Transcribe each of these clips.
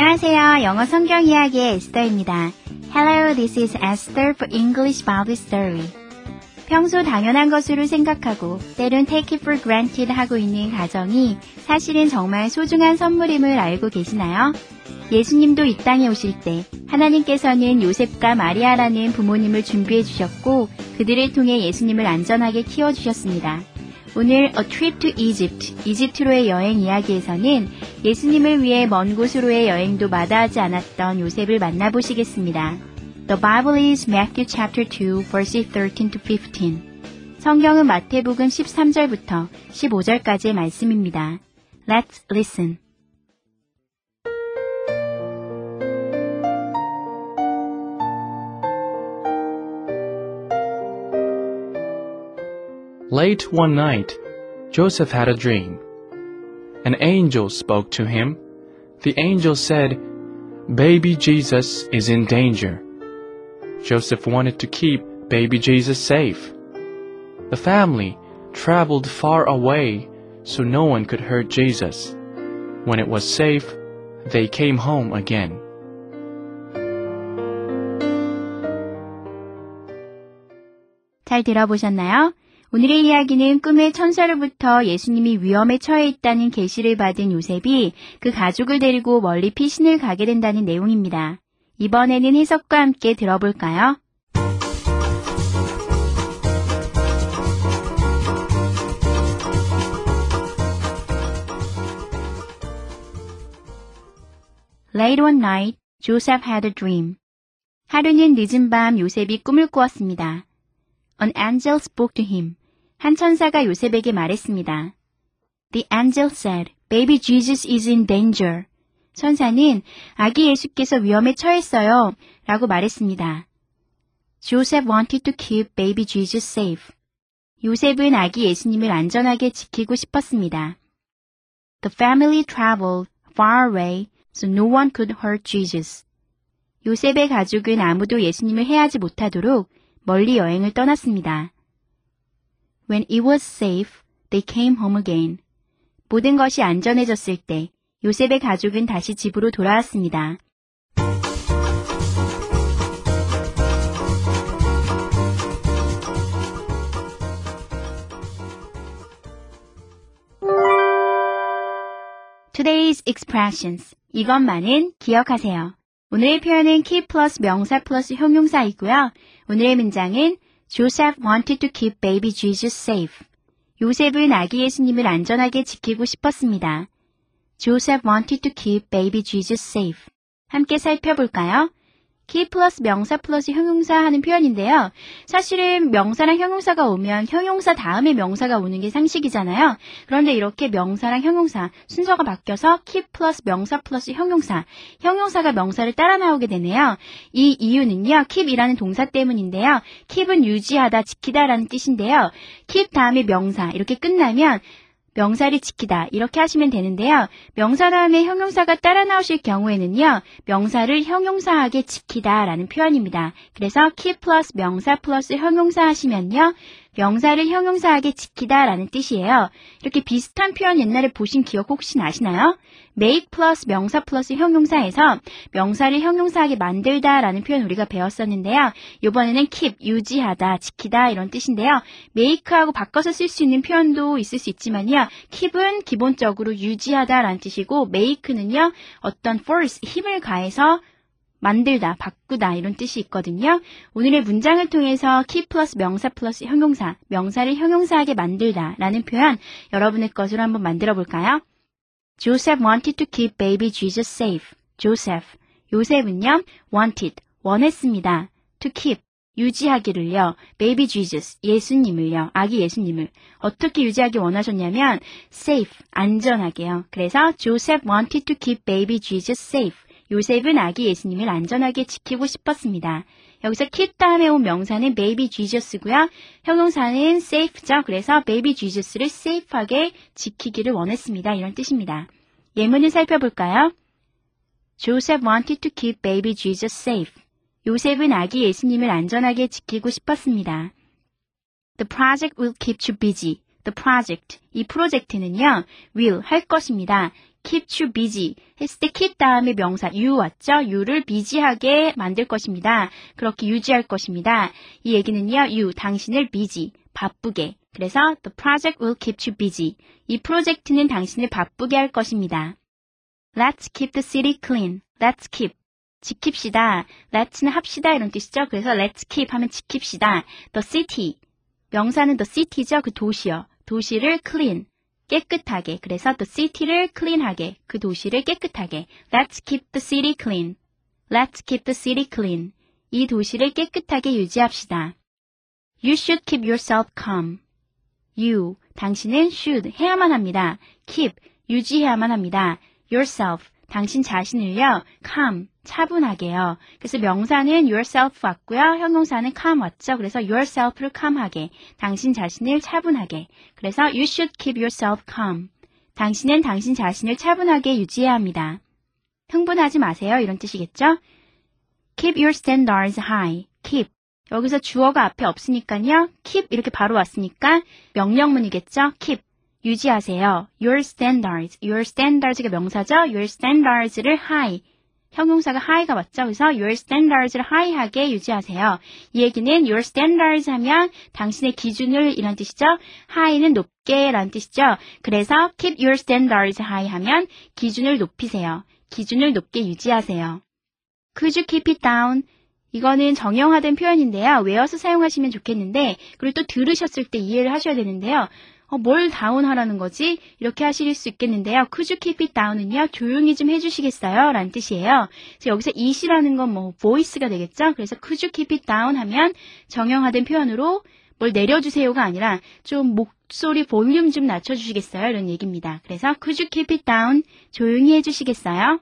안녕하세요. 영어 성경 이야기의 에스더입니다. Hello, this is Esther for English Bible Story. 평소 당연한 것으로 생각하고 때론 take it for granted 하고 있는 가정이 사실은 정말 소중한 선물임을 알고 계시나요? 예수님도 이 땅에 오실 때 하나님께서는 요셉과 마리아라는 부모님을 준비해 주셨고 그들을 통해 예수님을 안전하게 키워 주셨습니다. 오늘 A Trip to Egypt, 이집트로의 여행 이야기에서는 예수님을 위해 먼 곳으로의 여행도 마다하지 않았던 요셉을 만나보시겠습니다. The Bible is Matthew chapter 2, verses 13 to 15. 성경은 마태복음 13절부터 15절까지의 말씀입니다. Let's listen. Late one night, Joseph had a dream. An angel spoke to him. The angel said, Baby Jesus is in danger. Joseph wanted to keep baby Jesus safe. The family traveled far away so no one could hurt Jesus. When it was safe, they came home again. 잘 들어보셨나요? 오늘의 이야기는 꿈의 천사로부터 예수님이 위험에 처해 있다는 계시를 받은 요셉이 그 가족을 데리고 멀리 피신을 가게 된다는 내용입니다. 이번에는 해석과 함께 들어볼까요? Late one night, Joseph had a dream. 하루는 늦은 밤 요셉이 꿈을 꾸었습니다. An angel spoke to him. 한 천사가 요셉에게 말했습니다. The angel said, Baby Jesus is in danger. 천사는 아기 예수께서 위험에 처했어요. 라고 말했습니다. Joseph wanted to keep baby Jesus safe. 요셉은 아기 예수님을 안전하게 지키고 싶었습니다. The family traveled far away so no one could hurt Jesus. 요셉의 가족은 아무도 예수님을 해하지 못하도록 멀리 여행을 떠났습니다. When it was safe, they came home again. 모든 것이 안전해졌을 때 요셉의 가족은 다시 집으로 돌아왔습니다. Today's expressions. 이것만은 기억하세요. 오늘의 표현은 keep 플러스 명사 플러스 형용사이고요. 오늘의 문장은 Joseph wanted to keep baby Jesus safe. 요셉은 아기 예수님을 안전하게 지키고 싶었습니다. Joseph wanted to keep baby Jesus safe. 함께 살펴볼까요? Keep 플러스 명사 플러스 형용사 하는 표현인데요. 사실은 명사랑 형용사가 오면 형용사 다음에 명사가 오는 게 상식이잖아요. 그런데 이렇게 명사랑 형용사 순서가 바뀌어서 keep 플러스 명사 플러스 형용사, 형용사가 명사를 따라 나오게 되네요. 이 이유는요. keep이라는 동사 때문인데요. keep은 유지하다, 지키다라는 뜻인데요. keep 다음에 명사 이렇게 끝나면 명사를 지키다 이렇게 하시면 되는데요. 명사 다음에 형용사가 따라 나오실 경우에는요. 명사를 형용사하게 지키다 라는 표현입니다. 그래서 keep 플러스 명사 플러스 형용사 하시면요. 명사를 형용사하게 지키다 라는 뜻이에요. 이렇게 비슷한 표현 옛날에 보신 기억 혹시 나시나요? make 플러스 명사 플러스 형용사에서 명사를 형용사하게 만들다 라는 표현 우리가 배웠었는데요. 이번에는 keep, 유지하다, 지키다 이런 뜻인데요. make하고 바꿔서 쓸 수 있는 표현도 있을 수 있지만요. keep은 기본적으로 유지하다 라는 뜻이고 make는요. 어떤 force, 힘을 가해서 만들다, 바꾸다 이런 뜻이 있거든요. 오늘의 문장을 통해서 keep 플러스 명사 플러스 형용사, 명사를 형용사하게 만들다 라는 표현 여러분의 것으로 한번 만들어 볼까요? Joseph wanted to keep baby Jesus safe. Joseph, 요셉은요, wanted, 원했습니다. to keep, 유지하기를요, baby Jesus, 예수님을요, 아기 예수님을 어떻게 유지하기 원하셨냐면 safe, 안전하게요. 그래서 Joseph wanted to keep baby Jesus safe. 요셉은 아기 예수님을 안전하게 지키고 싶었습니다. 여기서 keep 다음에 온 명사는 baby Jesus고요. 형용사는 safe죠. 그래서 baby Jesus를 safe하게 지키기를 원했습니다. 이런 뜻입니다. 예문을 살펴볼까요? Joseph wanted to keep baby Jesus safe. 요셉은 아기 예수님을 안전하게 지키고 싶었습니다. The project will keep you busy. The project. 이 프로젝트는요, will 할 것입니다. Keep you busy 했을 때 keep 다음에 명사 you 왔죠? you를 busy하게 만들 것입니다. 그렇게 유지할 것입니다. 이 얘기는요, you 당신을 busy 바쁘게. 그래서 the project will keep you busy. 이 프로젝트는 당신을 바쁘게 할 것입니다. Let's keep the city clean. Let's keep. 지킵시다. Let's는 합시다 이런 뜻이죠. 그래서 let's keep 하면 지킵시다. The city. 명사는 the city죠. 그 도시요. 도시를 clean. 깨끗하게. 그래서 the city를 clean하게. 그 도시를 깨끗하게. Let's keep the city clean. Let's keep the city clean. 이 도시를 깨끗하게 유지합시다. You should keep yourself calm. You, 당신은 should, 해야만 합니다. keep, 유지해야만 합니다. yourself, 당신 자신을요, calm, 차분하게요. 그래서 명사는 yourself 왔고요. 형용사는 calm 왔죠. 그래서 yourself를 calm하게, 당신 자신을 차분하게. 그래서 you should keep yourself calm. 당신은 당신 자신을 차분하게 유지해야 합니다. 흥분하지 마세요. 이런 뜻이겠죠? Keep your standards high. Keep. 여기서 주어가 앞에 없으니까요. keep 이렇게 바로 왔으니까 명령문이겠죠. keep. 유지하세요. Your standards. Your standards가 명사죠. Your standards를 high. 형용사가 high가 왔죠. 그래서 your standards를 high하게 유지하세요. 이 얘기는 your standards 하면 당신의 기준을 이란 뜻이죠. high는 높게 라는 뜻이죠. 그래서 keep your standards high 하면 기준을 높이세요. 기준을 높게 유지하세요. Could you keep it down? 이거는 정형화된 표현인데요. 외워서 사용하시면 좋겠는데, 그리고 또 들으셨을 때 이해를 하셔야 되는데요. 어, 뭘 다운하라는 거지? 이렇게 하실 수 있겠는데요. Could you keep it down은요, 조용히 좀 해주시겠어요? 라는 뜻이에요. 그래서 여기서 it이라는 건 뭐, voice가 되겠죠? 그래서 could you keep it down 하면 정형화된 표현으로 뭘 내려주세요가 아니라 좀 목소리 볼륨 좀 낮춰주시겠어요? 이런 얘기입니다. 그래서 could you keep it down? 조용히 해주시겠어요?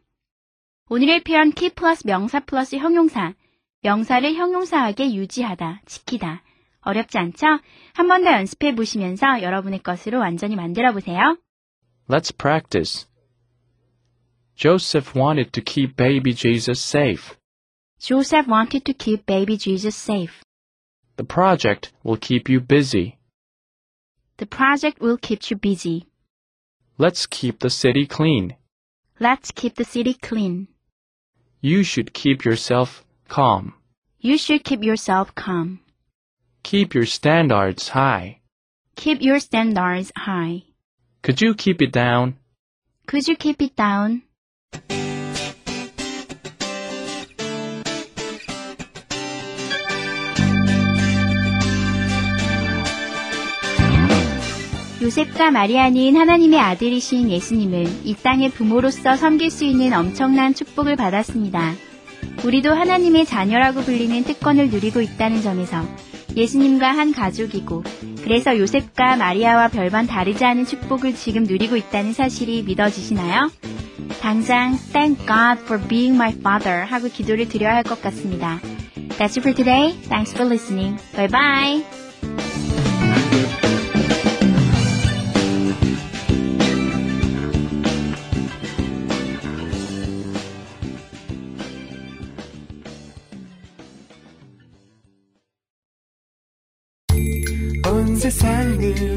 오늘의 표현 keep 플러스 명사 플러스 형용사. 명사를 형용사하게 유지하다, 지키다. 어렵지 않죠? 한 번 더 연습해 보시면서 여러분의 것으로 완전히 만들어 보세요. Let's practice. Joseph wanted to keep baby Jesus safe. Joseph wanted to keep baby Jesus safe. The project will keep you busy. The project will keep you busy. Let's keep the city clean. Let's keep the city clean. You should keep yourself calm. You should keep yourself calm. Keep your standards high. Keep your standards high. Could you keep it down? Could you keep it down? 요셉과 마리아는 하나님의 아들이신 예수님을 이 땅의 부모로서 섬길 수 있는 엄청난 축복을 받았습니다. 우리도 하나님의 자녀라고 불리는 특권을 누리고 있다는 점에서 예수님과 한 가족이고 그래서 요셉과 마리아와 별반 다르지 않은 축복을 지금 누리고 있다는 사실이 믿어지시나요? 당장 Thank God for being my father 하고 기도를 드려야 할 것 같습니다. That's it for today. Thanks for listening. Bye bye. 세상을